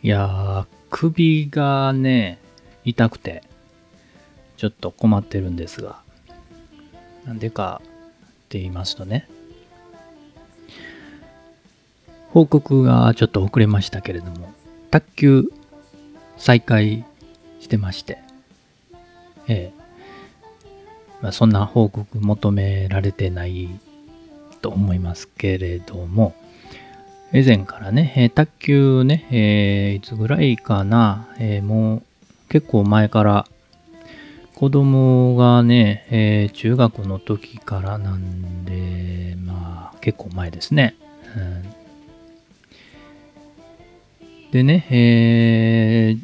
いやー、首がね、痛くて、ちょっと困ってるんですが、なんでかって言いますとね、報告がちょっと遅れましたけれども、卓球再開してまして、ええ、まあ、そんな報告求められてないと思いますけれども、以前からね、えー、卓球ね、えー、いつぐらいかな、えー、もう結構前から子供がね、え中学の時からなんで、まあ結構前ですね。うん、でね、え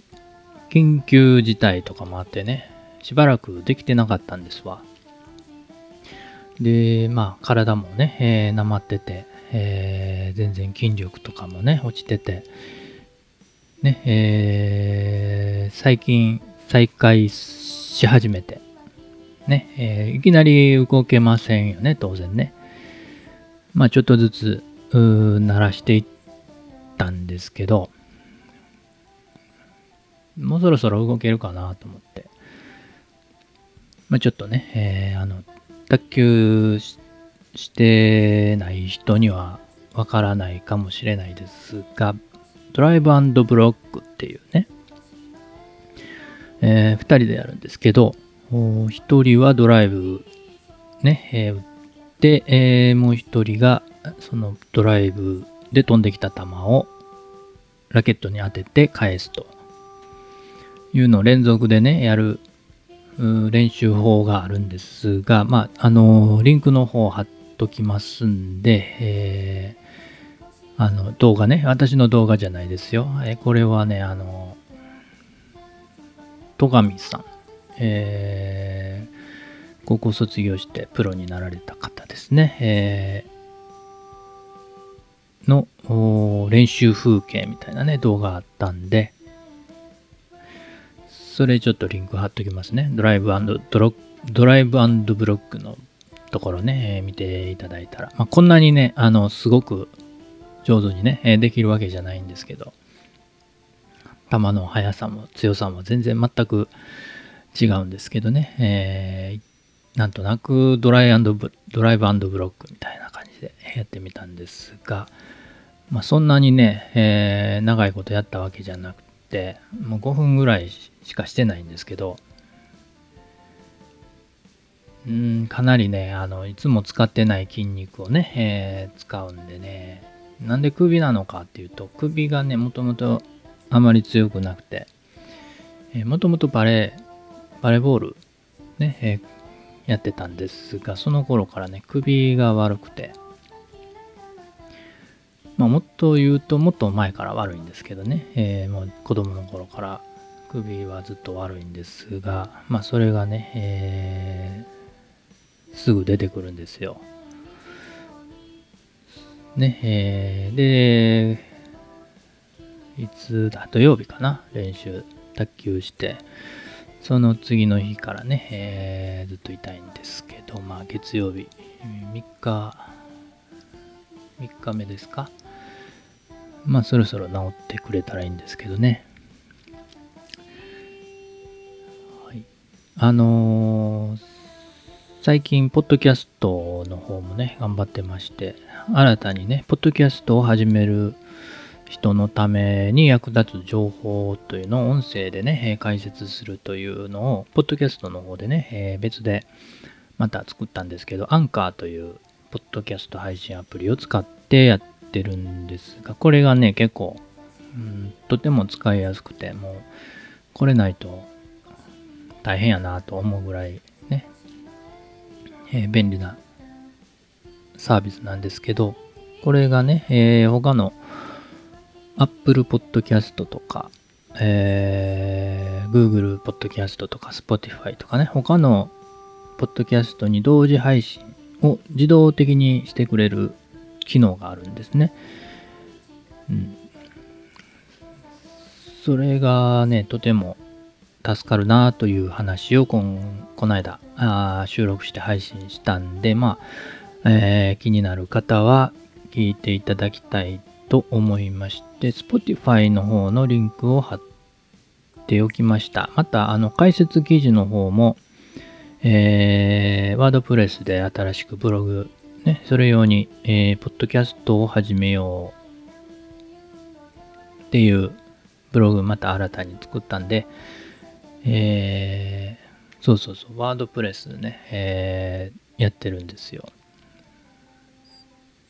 緊急事態とかもあってね、しばらくできてなかったんですわ。で、まあ体もね、えー、なまってて、えー、全然筋力とかもね、落ちてて、ね、えー、最近再開し始めて、ね、えー、いきなり動けませんよね、当然ね。まあちょっとずつ、鳴らしていったんですけど、もうそろそろ動けるかなと思って、まあちょっとね、えー、あの、卓球ししてない人にはわからないかもしれないですが、ドライブブロックっていうね、えー、2人でやるんですけど、1人はドライブね、えー、打って、えー、もう1人がそのドライブで飛んできた球をラケットに当てて返すというのを連続でね、やる練習法があるんですが、まあ、あの、リンクの方貼っときますんで、えー、あの、動画ね、私の動画じゃないですよ。えこれはね、あの、戸上さん、えー、高校卒業してプロになられた方ですね、えー、の練習風景みたいなね、動画あったんで、それちょっとリンク貼っときますね。ドライブドロドライブブロックのところね、見ていただいたら、まあ、こんなにね、あの、すごく上手にね、できるわけじゃないんですけど、球の速さも強さも全然全く違うんですけどね、えー、なんとなくドライブドライブブロックみたいな感じでやってみたんですが、まあ、そんなにね、えー、長いことやったわけじゃなくて、もう5分ぐらいしかしてないんですけど、うん、かなりね、あの、いつも使ってない筋肉をね、えー、使うんでね、なんで首なのかっていうと、首がね、もともとあまり強くなくて、えー、もともとバレー、バレーボール、ね、えー、やってたんですが、その頃からね、首が悪くて、まあ、もっと言うと、もっと前から悪いんですけどね、えー、もう子供の頃から首はずっと悪いんですが、まあそれがね、えー、すぐ出てくるんですよ。ね、えー、で、いつだ、土曜日かな、練習、卓球して、その次の日からね、えー、ずっと痛いんですけど、まあ月曜日、3日、3日目ですか？まあそろそろ治ってくれたらいいんですけどね。はいあのー、最近、ポッドキャストの方もね、頑張ってまして、新たにね、ポッドキャストを始める人のために役立つ情報というのを音声でね、解説するというのを、ポッドキャストの方でね、別でまた作ったんですけど、アンカーというポッドキャスト配信アプリを使ってやってるんですが、これがね、結構、うん、とても使いやすくて、もう、これないと大変やなと思うぐらい、え、便利なサービスなんですけど、これがね、え、他の Apple Podcast とか、えー、Google Podcast とか Spotify とかね、他のポッドキャストに同時配信を自動的にしてくれる機能があるんですね。うん。それがね、とても助かるなという話をこんこの間あ収録して配信したんで、まあ、えー、気になる方は聞いていただきたいと思いまして、Spotify の方のリンクを貼っておきました。また、あの、解説記事の方も、えー、ワードプレスで新しくブログ、ね、それ用に、えー、ポッドキャストを始めようっていうブログまた新たに作ったんで、えー、そうそうそう、ワードプレスね、えー、やってるんですよ。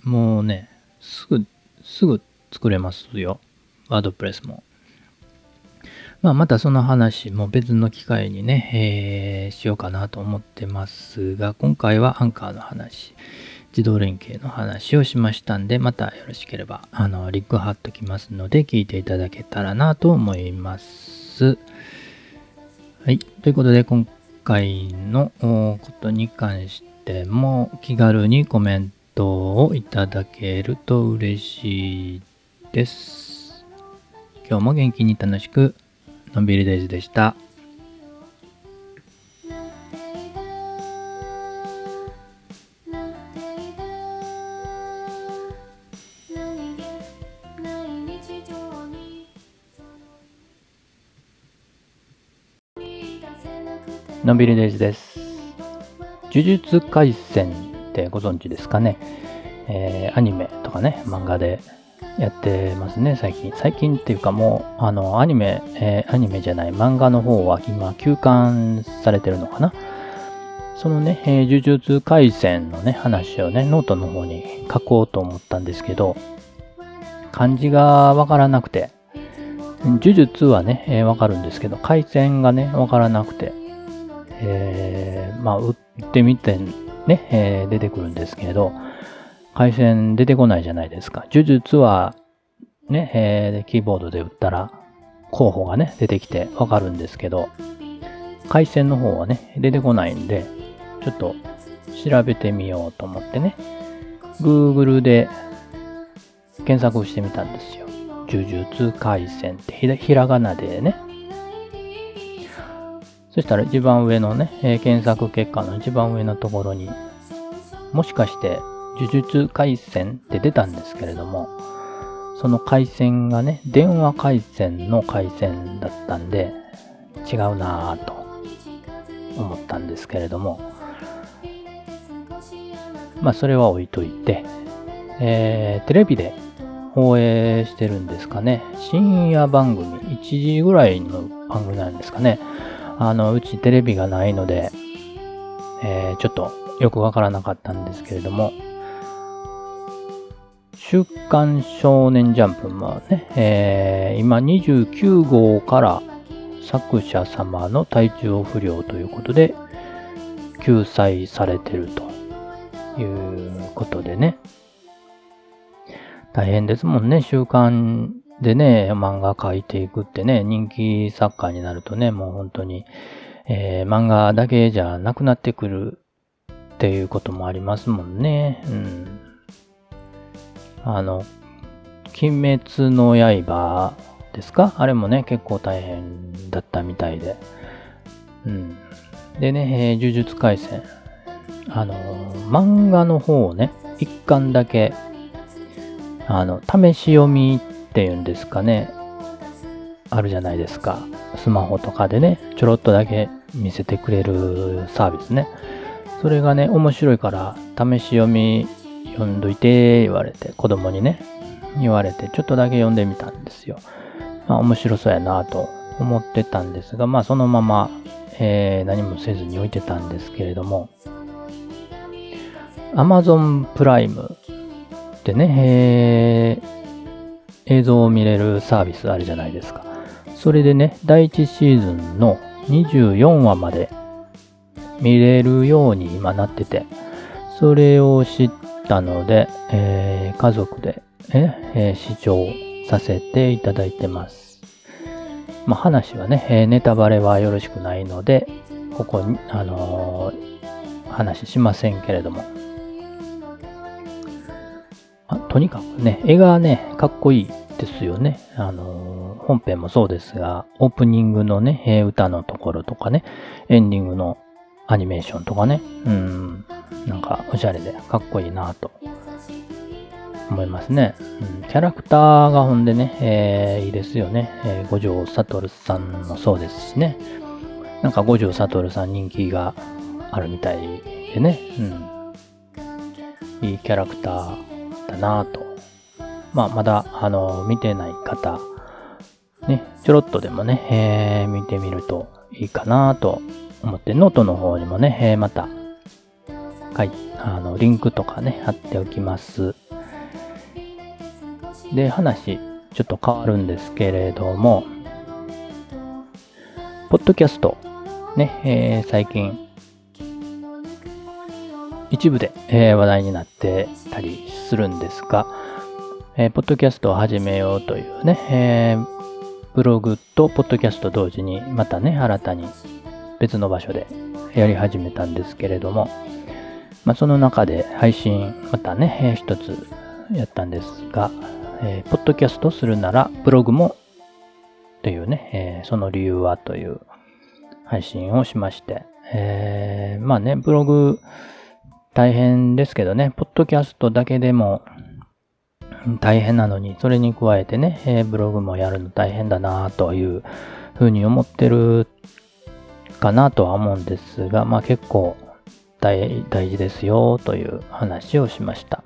もうね、すぐ、すぐ作れますよ。ワードプレスも。まあ、またその話も別の機会にね、えー、しようかなと思ってますが、今回はアンカーの話、自動連携の話をしましたんで、またよろしければ、あの、リンク貼っときますので、聞いていただけたらなと思います。はい。ということで、今回のことに関しても、気軽にコメントをいただけると嬉しいです。今日も元気に楽しくのんびりデイズでした。のんびりデイズです。呪術廻戦ってご存知ですかね？えー、アニメとかね、漫画でやってますね、最近。最近っていうかもう、あの、アニメ、えー、アニメじゃない、漫画の方は今休刊されてるのかな？そのね、えー、呪術廻戦のね、話をね、ノートの方に書こうと思ったんですけど、漢字がわからなくて、呪術はね、えー、わかるんですけど、回戦がね、わからなくて、えー、まあ、打ってみてね、えー、出てくるんですけど、回線出てこないじゃないですか。呪術は、ね、えー、キーボードで打ったら、候補がね、出てきてわかるんですけど、回線の方はね、出てこないんで、ちょっと調べてみようと思ってね、Google で検索してみたんですよ。呪術回線ってひらがなでね。そしたら一番上のね、えー、検索結果の一番上のところに、もしかして呪術回戦って出たんですけれども、その回線がね、電話回線の回線だったんで、違うなぁと思ったんですけれども、まあそれは置いといて、えー、テレビで放映してるんですかね。深夜番組、1時ぐらいの番組なんですかね。あの、うちテレビがないので、えー、ちょっとよくわからなかったんですけれども、週刊少年ジャンプもね、えー、今29号から作者様の体調不良ということで救済されてるということでね。大変ですもんね。週刊でね、漫画描いていくってね、人気作家になるとね、もう本当に、えー、漫画だけじゃなくなってくるっていうこともありますもんね。うん。あの、鬼滅の刃ですか？あれもね、結構大変だったみたいで。うん。でね、えー、呪術廻戦。あの漫画の方をね、一巻だけ、あの、試し読みっていうんですかね、あるじゃないですか。スマホとかでね、ちょろっとだけ見せてくれるサービスね。それがね、面白いから試し読み読んどいて、言われて、子供にね、言われて、ちょっとだけ読んでみたんですよ。まあ、面白そうやなと思ってたんですが、まあ、そのまま、えー、何もせずに置いてたんですけれども、Amazon プライムでね、えー、映像を見れるサービスあるじゃないですか。それでね、第1シーズンの24話まで見れるように今なってて、それを知ったので、えー、家族で、えー、視聴させていただいてます。まあ、話はね、えネタバレはよろしくないので、ここに、あのー、話しませんけれども。とにかくね、絵がね、かっこいいですよね。あのー、本編もそうですが、オープニングのね、え歌のところとかね、エンディングのアニメーションとかね、うん、なんかおしゃれでかっこいいなと思いますね。うん、キャラクターがほんでね、えー、いいですよね。えー、五条悟さんもそうですしね。なんか五条悟さん人気があるみたいでね。うん。いいキャラクターだなと。まあ、まだ、あの、見てない方、ね、ちょろっとでもね、えー、見てみるといいかなと思って、ノートの方にもね、えー、また、はい、あの、リンクとかね、貼っておきます。で、話、ちょっと変わるんですけれども、ポッドキャスト、ね、えー、最近、一部で、えー、話題になってたりするんですが、えー、ポッドキャストを始めようというね、えー、ブログとポッドキャスト同時にまたね、新たに別の場所でやり始めたんですけれども、まあ、その中で配信またね、えー、一つやったんですが、えー、ポッドキャストするならブログもというね、えー、その理由はという配信をしまして、えー、まあね、ブログ大変ですけどね、ポッドキャストだけでも大変なのに、それに加えてね、えー、ブログもやるの大変だなというふうに思ってるかなとは思うんですが、まあ結構大事ですよという話をしました。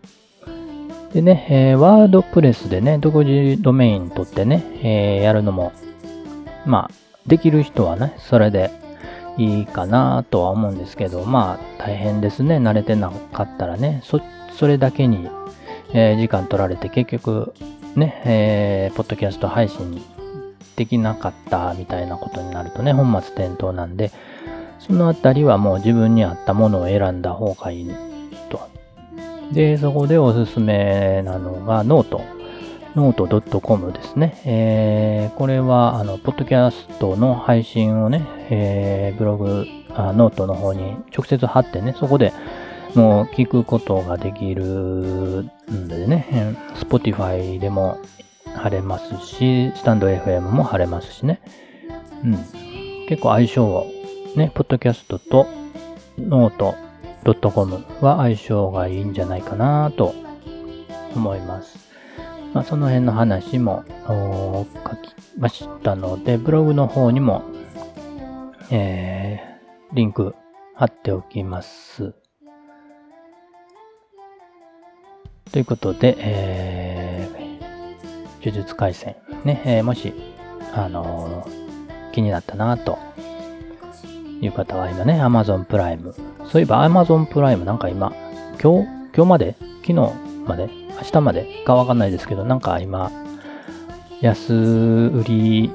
でね、えー、ワードプレスでね、独自ドメイン取ってね、えー、やるのも、まあ、できる人はね、それでいいかなとは思うんですけど、まあ、大変ですね。慣れてなかったらね、そ、それだけにえー、時間取られて結局ね、えー、ポッドキャスト配信できなかったみたいなことになるとね、本末転倒なんで、そのあたりはもう自分に合ったものを選んだ方がいいと。で、そこでおすすめなのがノート。ノート .com ですね。えー、これは、あの、ポッドキャストの配信をね、えー、ブログあ、ノートの方に直接貼ってね、そこでもう聞くことができるんでね、Spotify でも貼れますし、 stand.fm も貼れますしね。うん。結構相性をね、ポッドキャストとノート .com は相性がいいんじゃないかなと思います。まあ、その辺の話も書きましたので、ブログの方にも、えー、リンク貼っておきます。ということで、えー、呪術廻戦ね、えー、もし、あのー、気になったなという方は今ね、Amazon プライム。そういえば Amazon プライムなんか今、今日、今日まで？昨日まで？明日までかわかんないですけど、なんか今、安売り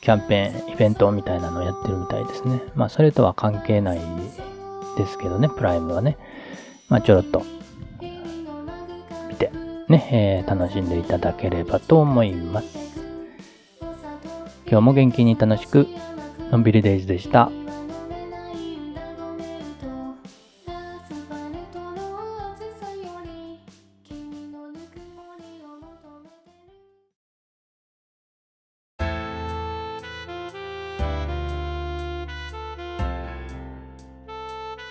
キャンペーン、イベントみたいなのをやってるみたいですね。まあ、それとは関係ないですけどね、プライムはね。まあ、ちょろっと見てね、えー、楽しんでいただければと思います。今日も元気に楽しく、のんびりデイズでした。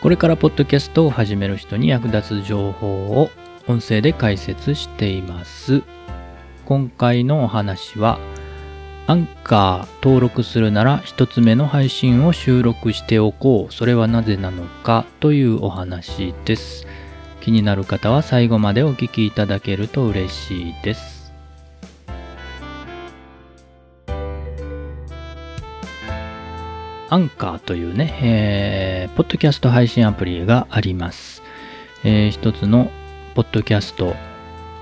これからポッドキャストを始める人に役立つ情報を音声で解説しています。今回のお話は、アンカー登録するなら一つ目の配信を収録しておこう。それはなぜなのかというお話です。気になる方は最後までお聞きいただけると嬉しいです。アンカーというね、えー、ポッドキャスト配信アプリがあります。えー、一つのポッドキャスト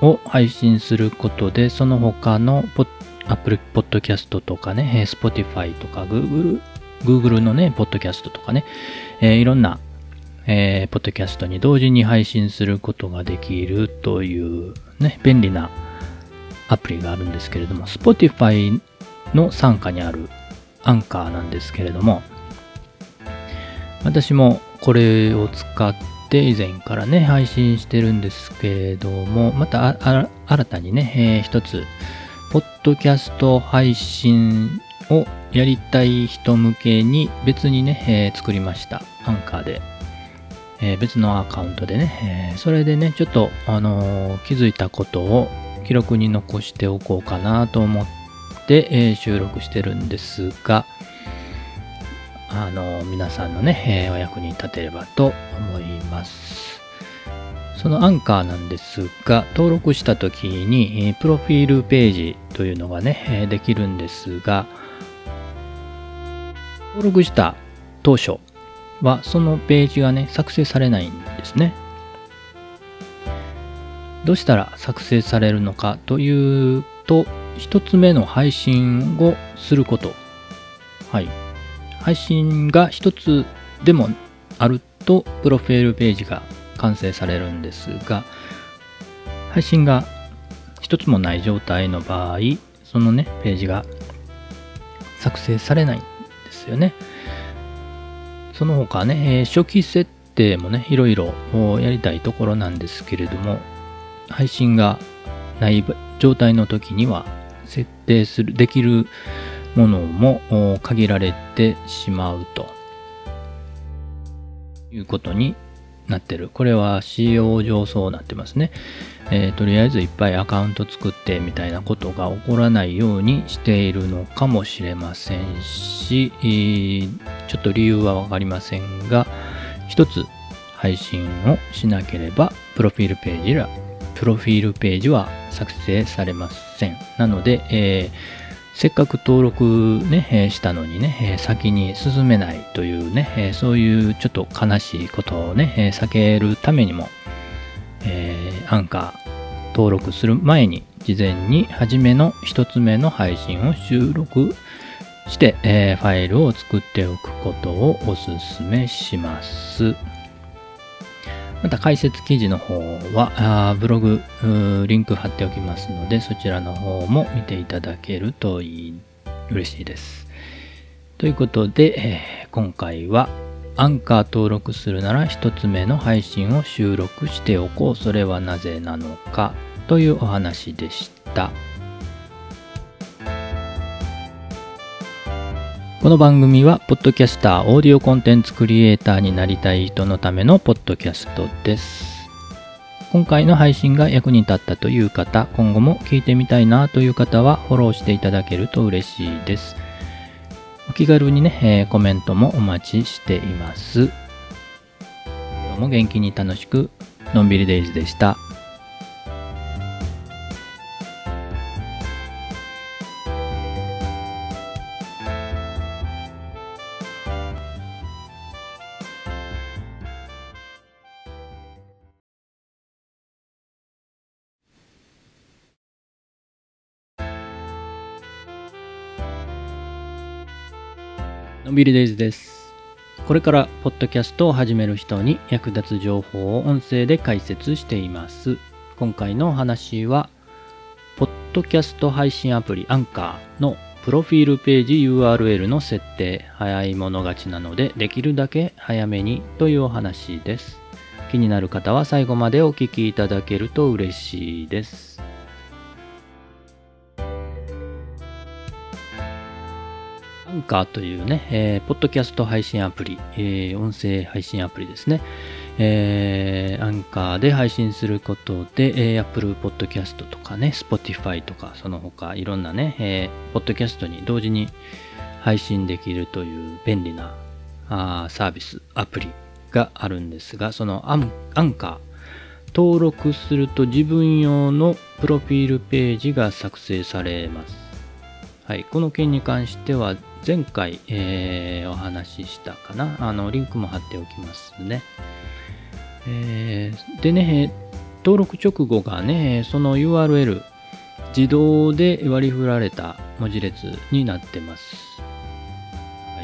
を配信することで、その他のポッアップルポッドキャストとかね、Spotify とか Google、Google のね、ポッドキャストとかね、えー、いろんな、えー、ポッドキャストに同時に配信することができるというね、便利なアプリがあるんですけれども、Spotify の傘下にあるアンカーなんですけれども、私もこれを使って以前からね、配信してるんですけれども、また新たにね、えー、一つ、ポッドキャスト配信をやりたい人向けに別にね、えー、作りました。アンカーで。えー、別のアカウントでね、えー、それでね、ちょっと、あの、気づいたことを記録に残しておこうかなと思って、え収録してるんですが、あの皆さんのね、えお役に立てればと思います。そのアンカーなんですが、登録した時に、プロフィールページというのがね、できるんですが、登録した当初はそのページがね、作成されないんですね。どうしたら作成されるのかというと、一つ目の配信をすること。はい。配信が一つでもあると、プロフィールページが完成されるんですが、配信が一つもない状態の場合、そのね、ページが作成されないんですよね。その他ね、初期設定もね、いろいろやりたいところなんですけれども、配信がない状態の時には設定する、できるものも限られてしまうということになってる。これは仕様上そうなってますね。えー、とりあえずいっぱいアカウント作ってみたいなことが起こらないようにしているのかもしれませんし、ちょっと理由はわかりませんが、一つ配信をしなければ、プロフィールページら、プロフィールページは作成されません。なので、えーせっかく登録ね、えしたのにね、え先に進めないというね、えそういうちょっと悲しいことをね、え避けるためにも、えー、アンカー登録する前に、事前に初めの一つ目の配信を収録して、えー、ファイルを作っておくことをお勧めします。また解説記事の方は、ブログ、リンク貼っておきますので、そちらの方も見ていただけるといい、嬉しいです。ということで、えー、今回は、アンカー登録するなら一つ目の配信を収録しておこう。それはなぜなのかというお話でした。この番組は、ポッドキャスター、オーディオコンテンツクリエイターになりたい人のためのポッドキャストです。今回の配信が役に立ったという方、今後も聞いてみたいなという方は、フォローしていただけると嬉しいです。お気軽にね、えー、コメントもお待ちしています。今日も元気に楽しく、のんびりデイズでした。のんびりデイズです。これからポッドキャストを始める人に役立つ情報を音声で解説しています。今回のお話は、ポッドキャスト配信アプリアンカーのプロフィールページ URL の設定、早い者勝ちなので、できるだけ早めにというお話です。気になる方は最後までお聞きいただけると嬉しいです。アンカーというね、えー、ポッドキャスト配信アプリ、えー、音声配信アプリですね。えー、アンカーで配信することで、えー、Apple Podcast とかね、Spotify とか、その他いろんなね、えー、ポッドキャストに同時に配信できるという便利なあーサービス、アプリがあるんですが、そのアンアンカー、登録すると自分用のプロフィールページが作成されます。はい、この件に関しては前回、えー、お話ししたかな。あの、リンクも貼っておきますね。えー、でね、登録直後がね、その URL、自動で割り振られた文字列になってます。は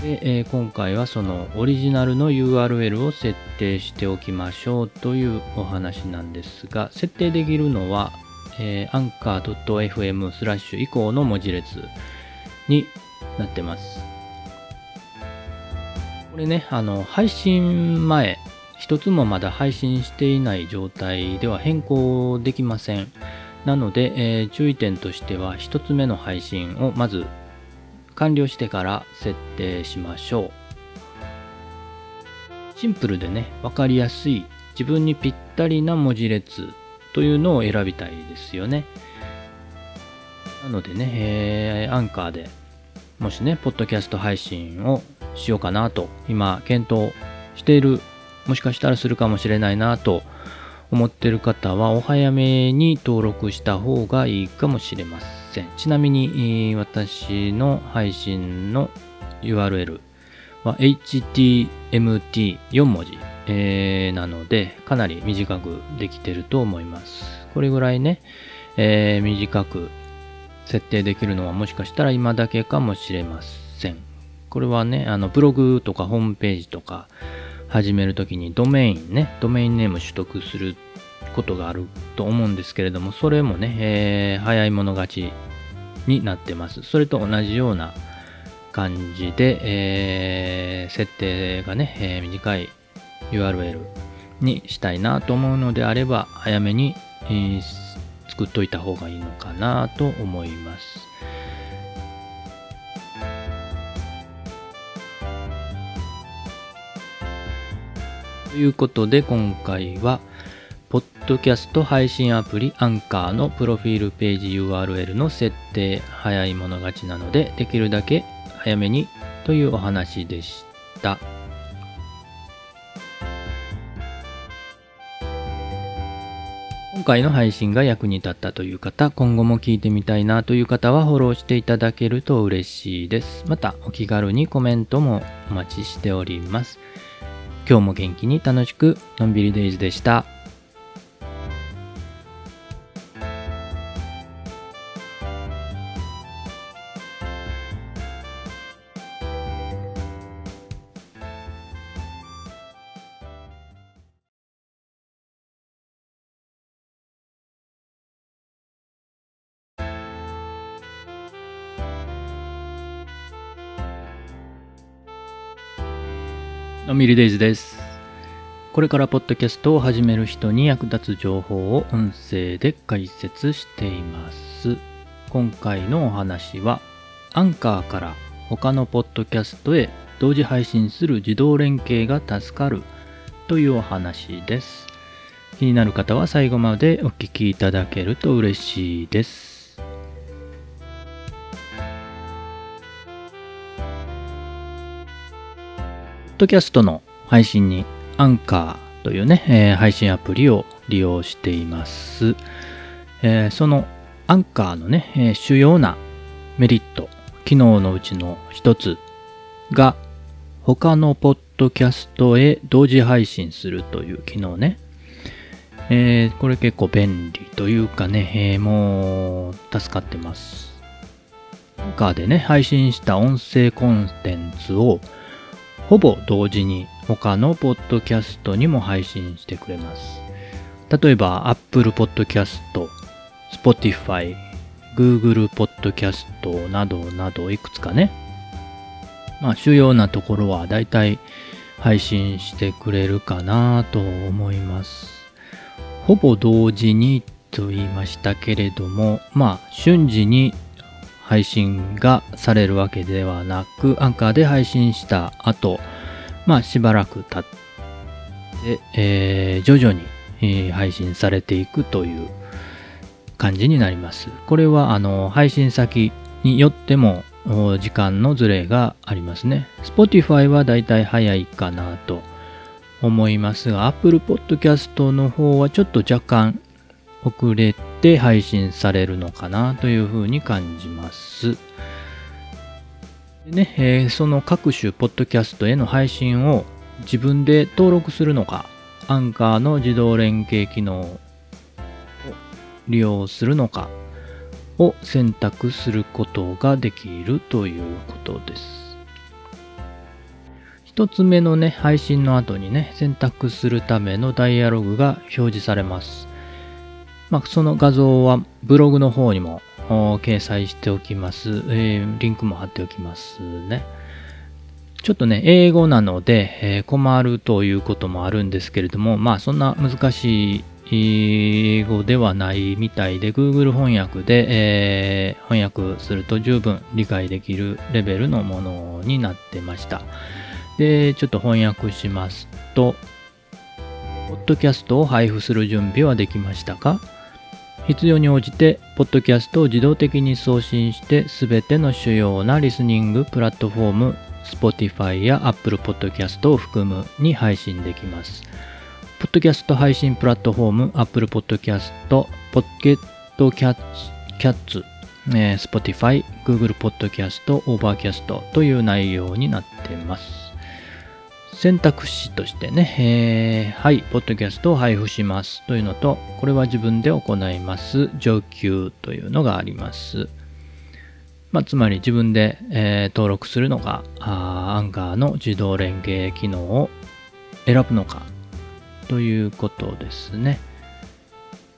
い。で、えー、今回はそのオリジナルの URL を設定しておきましょうというお話なんですが、設定できるのは、えー、anchor.fm スラッシュ以降の文字列になってます。これね、あの、配信前、一つもまだ配信していない状態では変更できません。なので、えー、注意点としては、一つ目の配信をまず完了してから設定しましょう。シンプルでね、わかりやすい、自分にぴったりな文字列というのを選びたいですよね。なのでね、えー、アンカーでもしね、ポッドキャスト配信をしようかなと、今、検討している、もしかしたらするかもしれないなと思ってる方は、お早めに登録した方がいいかもしれません。ちなみに、私の配信の URL は HTMT4 文字、えー、なので、かなり短くできてると思います。これぐらいね、えー、短く設定できるのはもしかしたら今だけかもしれません。これはね、あのブログとかホームページとか始めるときにドメインね、ドメインネーム取得することがあると思うんですけれども、それもね、えー、早い者勝ちになってます。それと同じような感じで、えー、設定がね、えー、短い URL にしたいなと思うのであれば、早めに、えー、作っといた方がいいのかなと思います。ということで今回は、ポッドキャスト配信アプリアンカーのプロフィールページ URL の設定早い者勝ちなのでできるだけ早めにというお話でした。今回の配信が役に立ったという方、今後も聞いてみたいなという方はフォローしていただけると嬉しいです。また、お気軽にコメントもお待ちしております。今日も元気に楽しく、のんびりデイズでした。ミリデイズです。これからポッドキャストを始める人に役立つ情報を音声で解説しています。今回のお話は、アンカーから他のポッドキャストへ同時配信する自動連携が助かるというお話です。気になる方は最後までお聞きいただけると嬉しいです。ドキャストの配信にアンカーというね、えー、配信アプリを利用しています。えー、そのアンカーのね、えー、主要なメリット、機能のうちの一つが他のポッドキャストへ同時配信するという機能ね。えー、これ結構便利というかね、えー、もう助かってます。アンカーでね、配信した音声コンテンツをほぼ同時に他のポッドキャストにも配信してくれます。例えば Apple Podcast、Spotify、Google Podcast などなどいくつかね。まあ主要なところはだいたい配信してくれるかなと思います。ほぼ同時にと言いましたけれども、まあ瞬時に配信がされるわけではなく、アンカーで配信した後、まあしばらく経って、えー、徐々に、配信されていくという感じになります。これはあの配信先によっても時間のずれがありますね。Spotify はだいたい早いかなと思いますが、Apple Podcast の方はちょっと若干遅れて配信されるのかなというふうに感じます。でね、えー、その各種ポッドキャストへの配信を自分で登録するのか、アンカーの自動連携機能を利用するのかを選択することができるということです。一つ目のね、配信の後にね、選択するためのダイアログが表示されます。まあ、その画像はブログの方にも掲載しておきます、えー、リンクも貼っておきますね。ちょっとね、英語なので、えー、困るということもあるんですけれども、まあそんな難しい英語ではないみたいで、Google 翻訳で、えー、翻訳すると十分理解できるレベルのものになってました。で、ちょっと翻訳しますと、ポッドキャストを配布する準備はできましたか？必要に応じて、ポッドキャストを自動的に送信して、すべての主要なリスニングプラットフォーム、Spotify や Apple Podcast を含むに配信できます。ポッドキャスト配信プラットフォーム、Apple Podcast、Pocket Cats、えー、Spotify、Google Podcast、Overcast という内容になっています。選択肢としてね、えー、はい、ポッドキャストを配布しますというのと、これは自分で行います上級というのがあります。まあ、つまり自分で、えー、登録するのがアンカーの自動連携機能を選ぶのかということですね。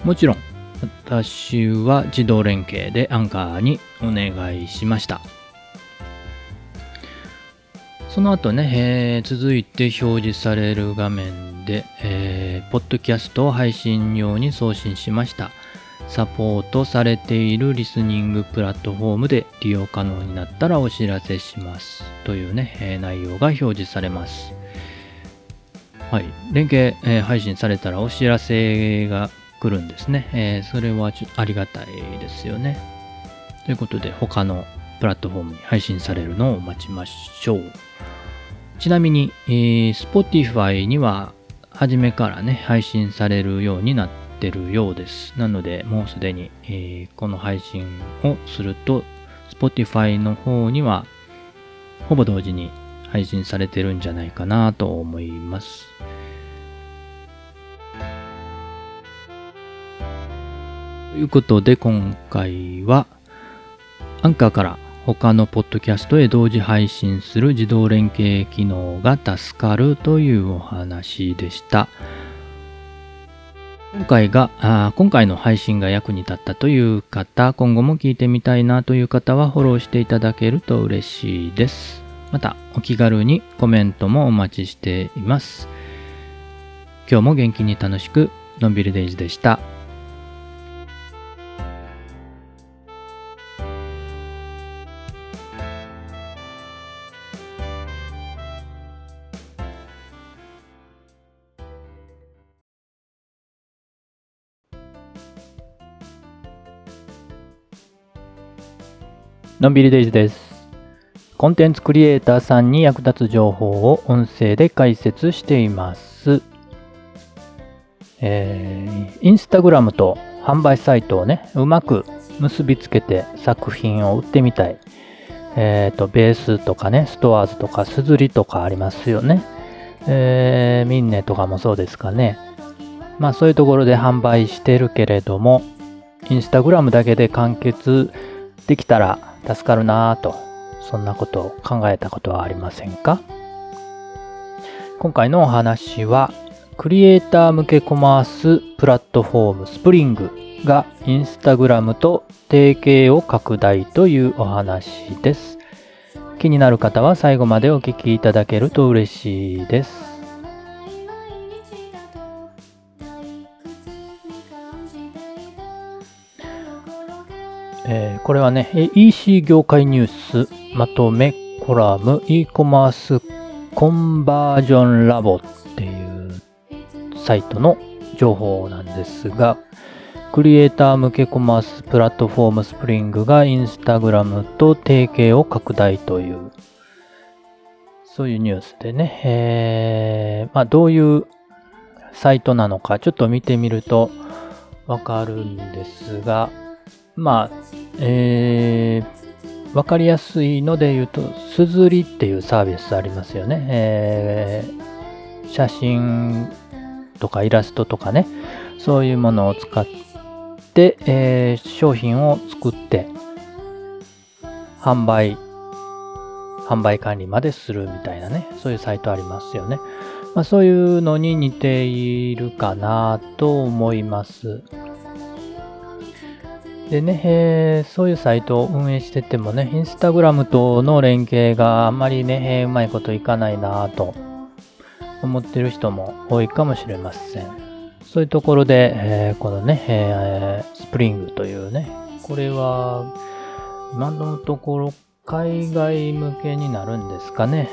もちろん私は自動連携でアンカーにお願いしました。その後ね、えー、続いて表示される画面で、えー、ポッドキャストを配信用に送信しました。サポートされているリスニングプラットフォームで利用可能になったらお知らせしますというね、えー、内容が表示されます。はい。連携、えー、配信されたらお知らせが来るんですね。えー、それはありがたいですよね。ということで、他のプラットフォームに配信されるのを待ちましょう。ちなみに、えー、Spotify には初めからね、配信されるようになってるようです。なので、もうすでに、えー、この配信をすると、Spotify の方には、ほぼ同時に配信されてるんじゃないかなと思います。ということで今回はアンカーから他のポッドキャストへ同時配信する自動連携機能が助かるというお話でした。今回があ今回の配信が役に立ったという方、今後も聞いてみたいなという方はフォローしていただけると嬉しいです。また、お気軽にコメントもお待ちしています。今日も元気に楽しく、のんびりデイズでした。のんびりデイズです。コンテンツクリエイターさんに役立つ情報を音声で解説しています。えー、インスタグラムと販売サイトをね、うまく結びつけて作品を売ってみたい。えっ、ー、と、ベースとかね、ストアーズとか、すずりとかありますよね。えー、ミンネとかもそうですかね。まあそういうところで販売してるけれども、インスタグラムだけで完結できたら助かるなぁと、そんなことを考えたことはありませんか？今回のお話は、クリエイター向けコマースプラットフォームスプリングがインスタグラムと提携を拡大というお話です。気になる方は最後までお聞きいただけると嬉しいです。えー、これはね、EC 業界ニュースまとめコラム e コマースコンバージョンラボっていうサイトの情報なんですが、クリエイター向けコマースプラットフォームスプリングがインスタグラムと提携を拡大という、そういうニュースでね、えー、まあどういうサイトなのかちょっと見てみるとわかるんですが、まあ、えー、わかりやすいので言うと、すずりっていうサービスありますよね。えー、写真とかイラストとかね、そういうものを使って、えー、商品を作って、販売、販売管理までするみたいなね、そういうサイトありますよね。まあ、そういうのに似ているかなと思います。でね、えー、そういうサイトを運営しててもね、インスタグラムとの連携があんまりね、えー、うまいこといかないなぁと思ってる人も多いかもしれません。そういうところで、えー、このね、えー、スプリングというね、これは今のところ海外向けになるんですかね。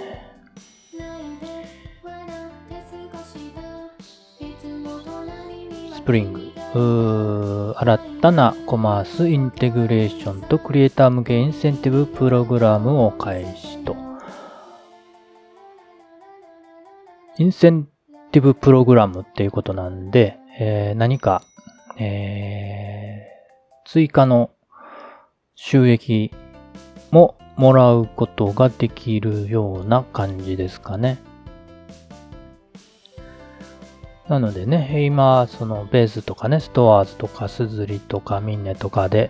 スプリング。新たなコマースインテグレーションとクリエイター向けインセンティブプログラムを開始と。インセンティブプログラムっていうことなんで、えー、何か、えー、追加の収益ももらうことができるような感じですかね。なのでね、今、そのベースとかね、ストアーズとかスズリとかミンネとかで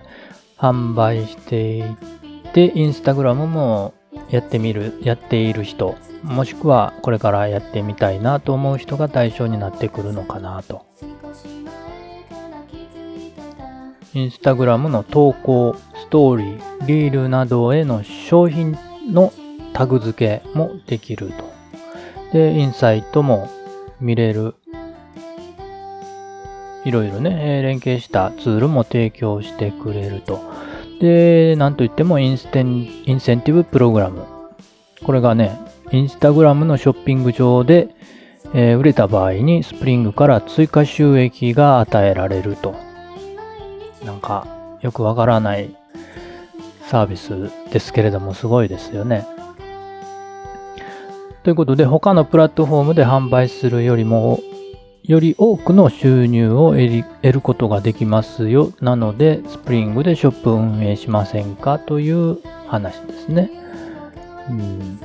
販売していて、インスタグラムもやってみる、やっている人、もしくはこれからやってみたいなと思う人が対象になってくるのかなと。インスタグラムの投稿、ストーリー、リールなどへの商品のタグ付けもできると。で、インサイトも見れるいろいろね、連携したツールも提供してくれると。で、なんといってもインステン、インセンティブプログラム。これがね、インスタグラムのショッピング上で、えー、売れた場合にスプリングから追加収益が与えられると。なんか、よくわからないサービスですけれども、すごいですよね。ということで、他のプラットフォームで販売するよりもより多くの収入を得ることができますよ。なので、スプリングでショップ運営しませんかという話ですね。うん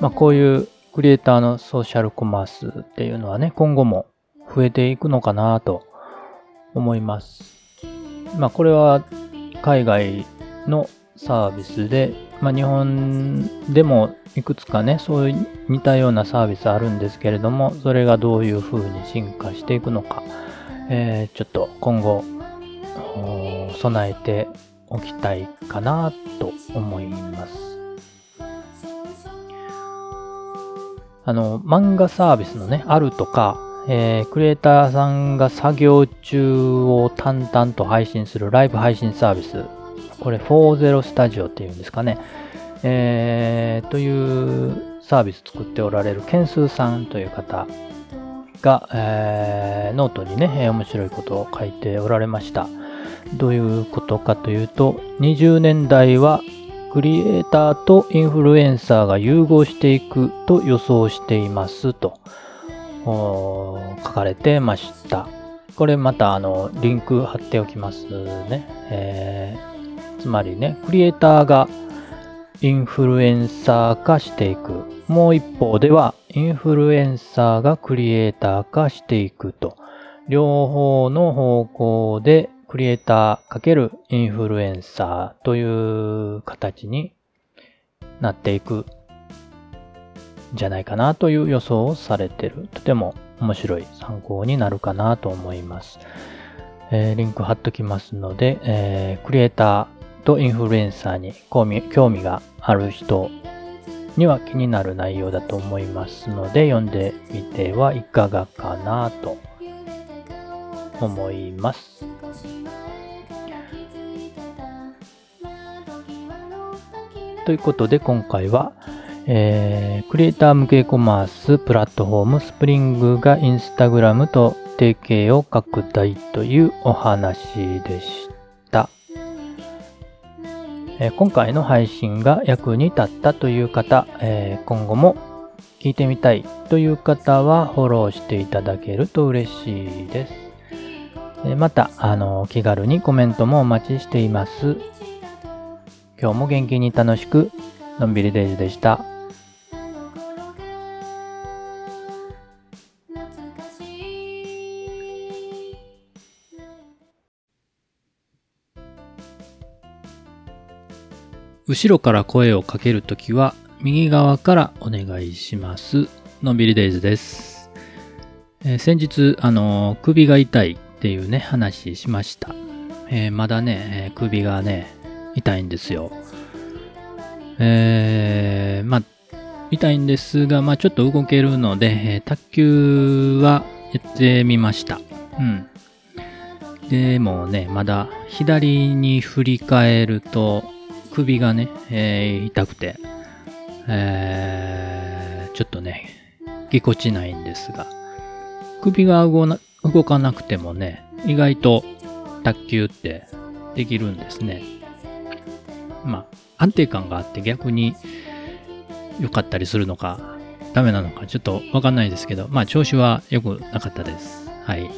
まあ、こういうクリエイターのソーシャルコマースっていうのはね、今後も増えていくのかなと思います。まあ、これは海外のサービスで、まあ、日本でもいくつかね、そういう似たようなサービスあるんですけれども、それがどういう風に進化していくのか、えー、ちょっと今後、備えておきたいかなと思います。あの、漫画サービスのね、あるとか、えー、クリエイターさんが作業中を淡々と配信するライブ配信サービス。これ40スタジオっていうんですかね。えー、というサービス作っておられるケンスーさんという方が、えー、ノートにね、面白いことを書いておられました。どういうことかというと、20年代はクリエイターとインフルエンサーが融合していくと予想していますと書かれてました。これまたあのリンク貼っておきますね。えー、つまりね、クリエイターがインフルエンサー化していく。もう一方では、インフルエンサーがクリエイター化していくと。両方の方向でクリエイター×インフルエンサーという形になっていくんじゃないかなという予想をされてる。とても面白い参考になるかなと思います。えー、リンク貼っときますので、えー、クリエイターインフルエンサーに興味がある人には気になる内容だと思いますので読んでみてはいかがかなと思います。ということで今回は、えー、クリエイター向けコマースプラットフォームスプリングがインスタグラムと提携を拡大というお話でした。え今回の配信が役に立ったという方、え今後も聞いてみたいという方はフォローしていただけると嬉しいです。えまた、あの、気軽にコメントもお待ちしています。今日も元気に楽しく、のんびりデイズでした。後ろから声をかけるときは、右側からお願いします。のんびりデイズです。えー、先日、あのー、首が痛いっていうね、話しました。えー、まだね、首がね、痛いんですよ。えー、まあ、痛いんですが、まあ、ちょっと動けるので、え卓球はやってみました。うん。でもね、まだ左に振り返ると、首がね、えー、痛くて、えー、ちょっとね、ぎこちないんですが、首が動かなくてもね、意外と卓球ってできるんですね。まあ、安定感があって逆に良かったりするのか、ダメなのか、ちょっとわかんないですけど、まあ、調子は良くなかったです。はい。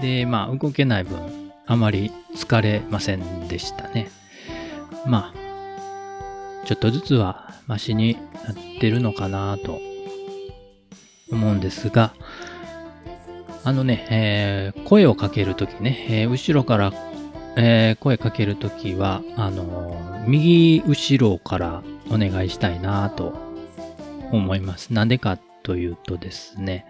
で、まあ、動けない分、あまり疲れませんでしたね。まあ、ちょっとずつはマシになってるのかなと思うんですが、あのね、えー、声をかけるときね、えー、後ろから、えー、声かけるときは、あの右後ろからお願いしたいなと思います。なんでかというとですね、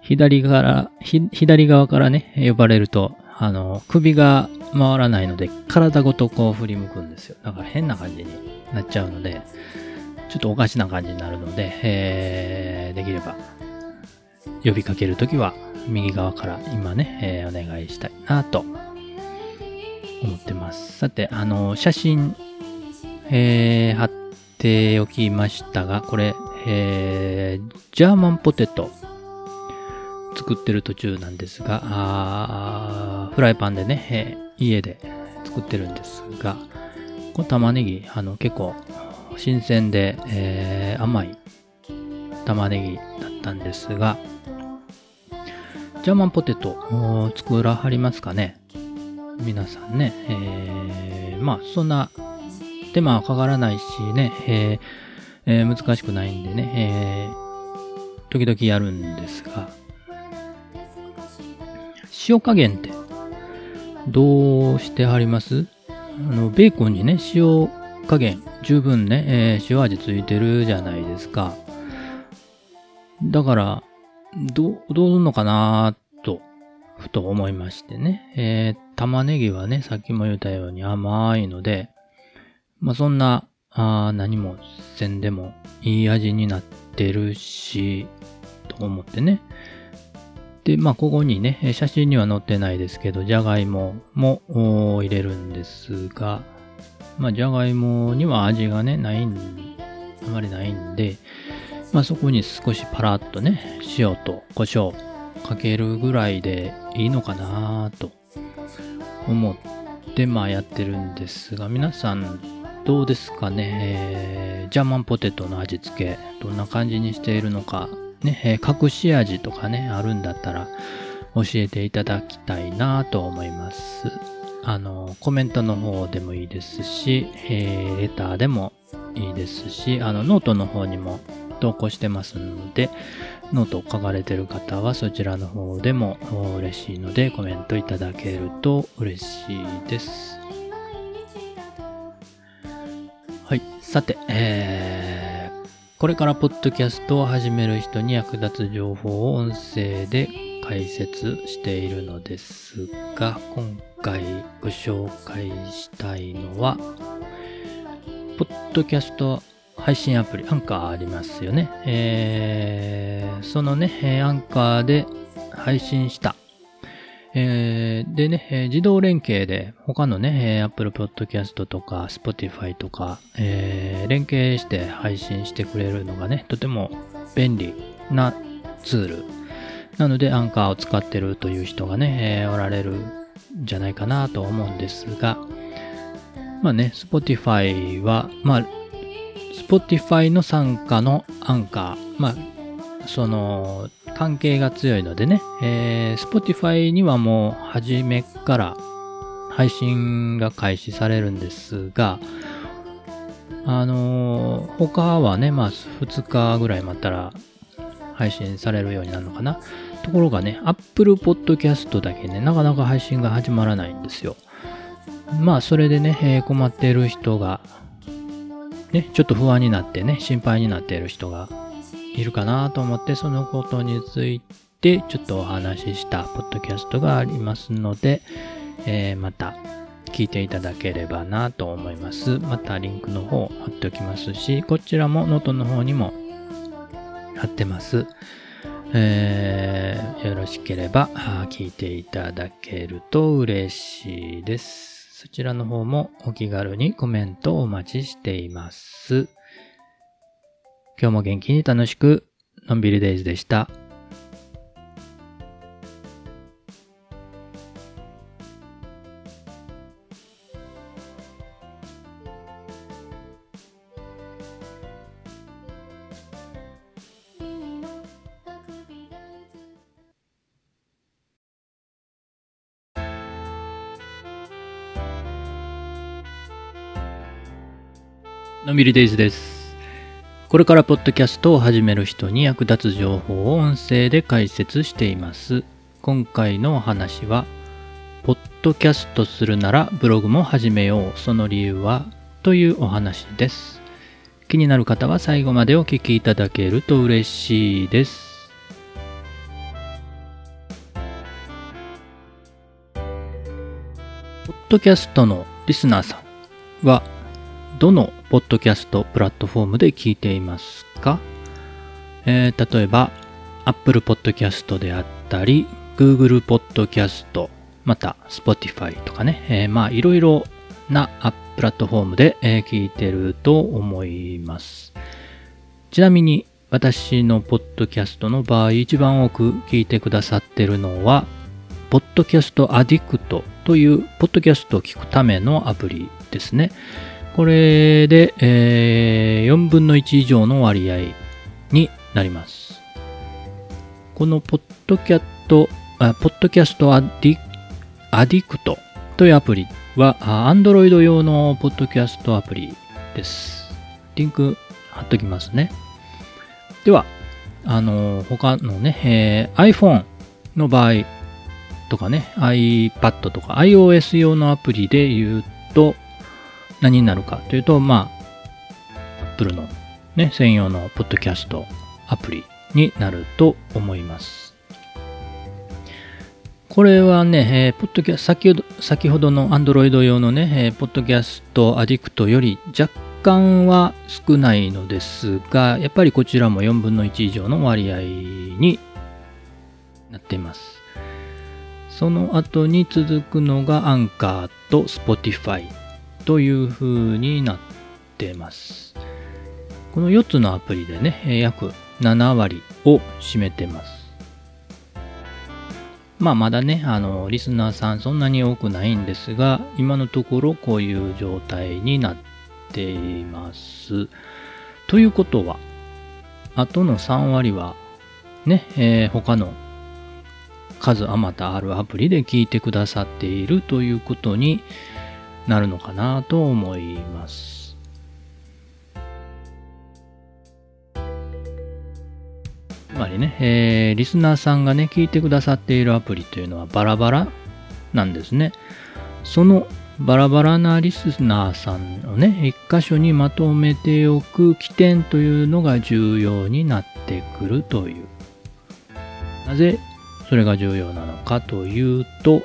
左から、左側からね、呼ばれると、あの、首が回らないので、体ごとこう振り向くんですよ。だから変な感じになっちゃうので、ちょっとおかしな感じになるので、えー、できれば、呼びかけるときは、右側から今ね、えー、お願いしたいなと思ってます。さて、あの、写真、えー、貼っておきましたが、これ、えー、ジャーマンポテト作ってる途中なんですが、あフライパンでね、家で作ってるんですが、この玉ねぎ、あの、結構新鮮で、えー、甘い玉ねぎだったんですが、ジャーマンポテト作らはりますかね？皆さんね、えー、まあそんな手間はかからないしね、えーえー、難しくないんでね、えー、時々やるんですが、塩加減ってどうしてはります？あの、ベーコンにね、塩加減十分ね、えー、塩味ついてるじゃないですか。だから、どう、どうするのかなと、ふと思いましてね。えー、玉ねぎはね、さっきも言ったように甘いので、まあ、そんな、あ何もせんでもいい味になってるし、と思ってね。で、まあ、ここにね、写真には載ってないですけど、じゃがいもも入れるんですが、まあ、じゃがいもには味がね、ないん、あまりないんで、まあ、そこに少しパラッとね、塩と胡椒かけるぐらいでいいのかなと思って、まあやってるんですが、皆さんどうですかね、えー、ジャーマンポテトの味付け、どんな感じにしているのか、ね、え、隠し味とかね、あるんだったら教えていただきたいなと思います。あの、コメントの方でもいいですし、えー、レターでもいいですし、あの、ノートの方にも投稿してますので、ノートを書かれてる方はそちらの方でも嬉しいのでコメントいただけると嬉しいです。はい。さて、えー、これからポッドキャストを始める人に役立つ情報を音声で解説しているのですが、今回ご紹介したいのは、ポッドキャスト配信アプリ、アンカーありますよね。えー、そのね、アンカーで配信した。えー、でね、え自動連携で他のねえ、Apple Podcast とか Spotify とか、えー、連携して配信してくれるのがね、とても便利なツール。なので、アンカーを使ってるという人がね、えー、おられるんじゃないかなと思うんですが、まあね、Spotify は、まあ、Spotify の参加のアンカー、まあ、その、関係が強いのでね、えー、Spotify にはもう初めから配信が開始されるんですが、あのー、他はね、まあ、2日ぐらい待ったら配信されるようになるのかな。ところがね、Apple Podcast だけね、なかなか配信が始まらないんですよ。まあ、それでね、えー、困っている人がね、ちょっと不安になってね、心配になっている人がいるかなと思って、そのことについてちょっとお話ししたポッドキャストがありますので、えー、また聞いていただければなと思います。またリンクの方貼っておきますし、こちらもノートの方にも貼ってます。えー、よろしければ聞いていただけると嬉しいです。そちらの方もお気軽にコメントをお待ちしています。今日も元気に楽しく、のんびりデイズでした。のんびりデイズです。これからポッドキャストを始める人に役立つ情報を音声で解説しています。今回のお話は、ポッドキャストするならブログも始めよう。その理由はというお話です。気になる方は最後までお聞きいただけると嬉しいです。ポッドキャストのリスナーさんはどのポッドキャストプラットフォームで聞いていますか、えー、例えば Apple Podcast であったり Google Podcast また Spotify とかね、えー、まあいろいろなプラットフォームで、聞いてると思います。ちなみに私のポッドキャストの場合一番多く聞いてくださってるのはポッドキャストアディクトというポッドキャストを聞くためのアプリですね。これで、えー、4分の1以上の割合になります。このポッドキャット、あポッドキャストアディアディクトというアプリは、Android 用のポッドキャストアプリです。リンク貼っときますね。では、あの、他のね、えー、iPhone の場合とかね、iPad とか iOS 用のアプリで言うと、何になるかというと、まあ、Apple のね、専用のポッドキャストアプリになると思います。これはね、えー、ポッドキャ先ほど先ほどの Android 用のね、えー、ポッドキャストアディクトより若干は少ないのですが、やっぱりこちらも4分の1以上の割合になっています。その後に続くのがアンカーと Spotify という風になってます。この4つのアプリでね、約7割を占めてます。まあまだね、あの、リスナーさんそんなに多くないんですが、今のところこういう状態になっています。ということは、あとの3割は、ね、えー、他の数あまたあるアプリで聞いてくださっているということになるのかなと思います。つまりね、えー、リスナーさんがね、聞いてくださっているアプリというのはバラバラなんですね。そのバラバラなリスナーさんをね、一箇所にまとめておく起点というのが重要になってくるという。なぜそれが重要なのかというと、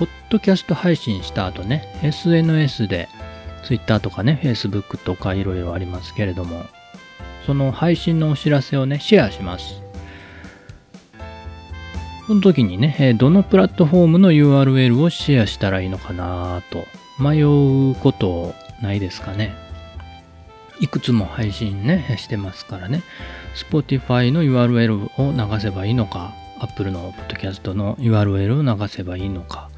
ポッドキャスト配信した後ね、SNS で Twitter とかね、Facebook とかいろいろありますけれども、その配信のお知らせをね、シェアします。その時にね、どのプラットフォームの URL をシェアしたらいいのかなと迷うことないですかね。いくつも配信ね、してますからね。Spotify の URL を流せばいいのか、Apple の Podcast の URL を流せばいいのか、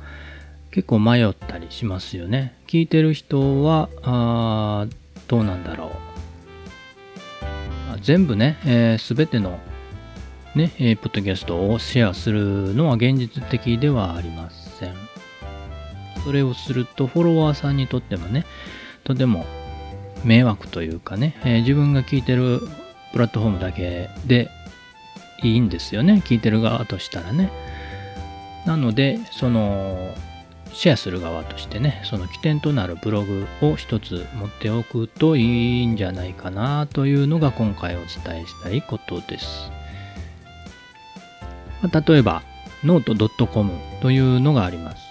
結構迷ったりしますよね。聞いてる人は、あどうなんだろう。全部ね、す、えー、べ、てのね、えー、ポッドキャストをシェアするのは現実的ではありません。それをすると、フォロワーさんにとってもね、とても迷惑というかね、えー、自分が聞いてるプラットフォームだけでいいんですよね。聞いてる側としたらね。なので、その、シェアする側としてね、その起点となるブログを一つ持っておくといいんじゃないかなというのが今回お伝えしたいことです。ま、例えば、ノート .com というのがあります。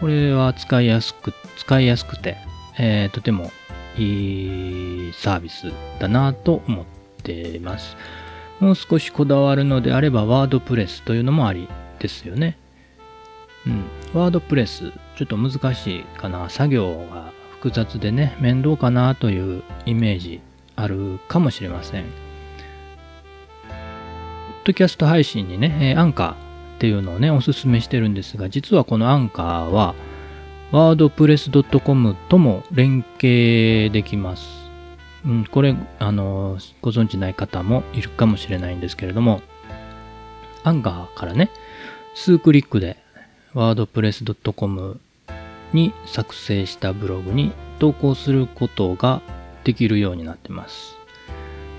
これは使いやすく、使いやすくて、えー、とてもいいサービスだなと思っています。もう少しこだわるのであれば、 WordPress というのもありですよね。うん。 WordPress、ちょっと難しいかな。作業が複雑でね、面倒かなというイメージあるかもしれません。ポッドキャスト配信にね、えアンカーっていうのをね、おすすめしてるんですが、実はこのアンカーは、ワードプレス .com とも連携できます。うん、これ、あの、ご存知ない方もいるかもしれないんですけれども、アンカーからね、数クリックでワードプレス .com に作成したブログに投稿することができるようになってます。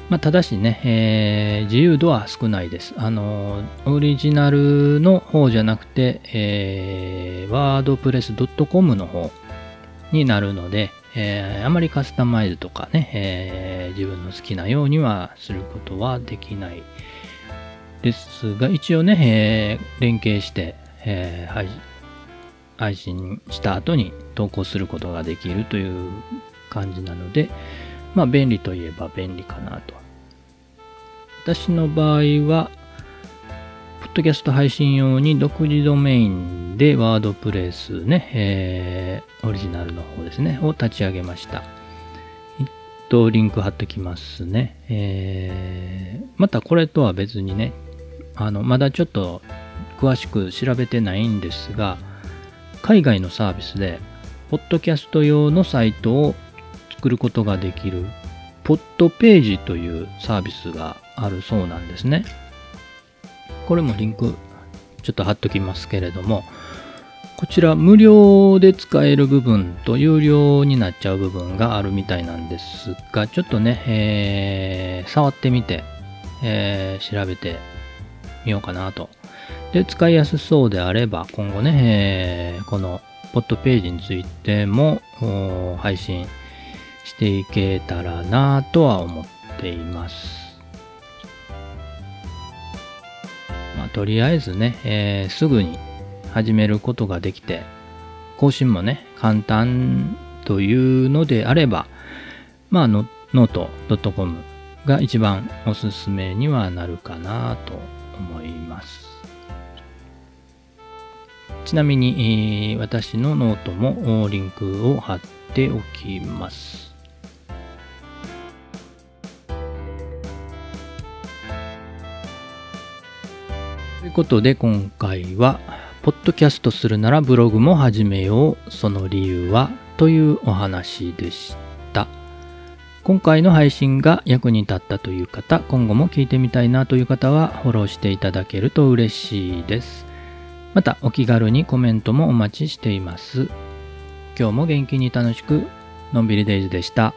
まあ、ただしね、えー、自由度は少ないです。あの、オリジナルの方じゃなくて、えー、wordpress.com の方になるので、えー、あまりカスタマイズとかね、えー、自分の好きなようにはすることはできないですが、一応ね、えー、連携して、えー、配信した後に投稿することができるという感じなので、まあ便利といえば便利かなと。私の場合は、ポッドキャスト配信用に独自ドメインでワードプレスね、えー、オリジナルの方ですね、を立ち上げました。えっと、リンク貼っときますね。えー、またこれとは別にね、あの、まだちょっと詳しく調べてないんですが、海外のサービスで、ポッドキャスト用のサイトを作ることができる、ポッドページというサービスがあるそうなんですね。これもリンクちょっと貼っときますけれども、こちら無料で使える部分と有料になっちゃう部分があるみたいなんですが、ちょっとね、えー、触ってみて、えー、調べてみようかなとで、使いやすそうであれば、今後ね、えー、このポッドページについても配信していけたらなとは思っています。まあ、とりあえずね、えー、すぐに始めることができて、更新もね、簡単というのであれば、まあ、ノート .com が一番おすすめにはなるかなと思います。ちなみに、えー、私のノートもリンクを貼っておきます。ということで今回は、ポッドキャストするならブログも始めよう、その理由はというお話でした。今回の配信が役に立ったという方、今後も聞いてみたいなという方はフォローしていただけると嬉しいです。またお気軽にコメントもお待ちしています。今日も元気に楽しくのんびりデイズでした。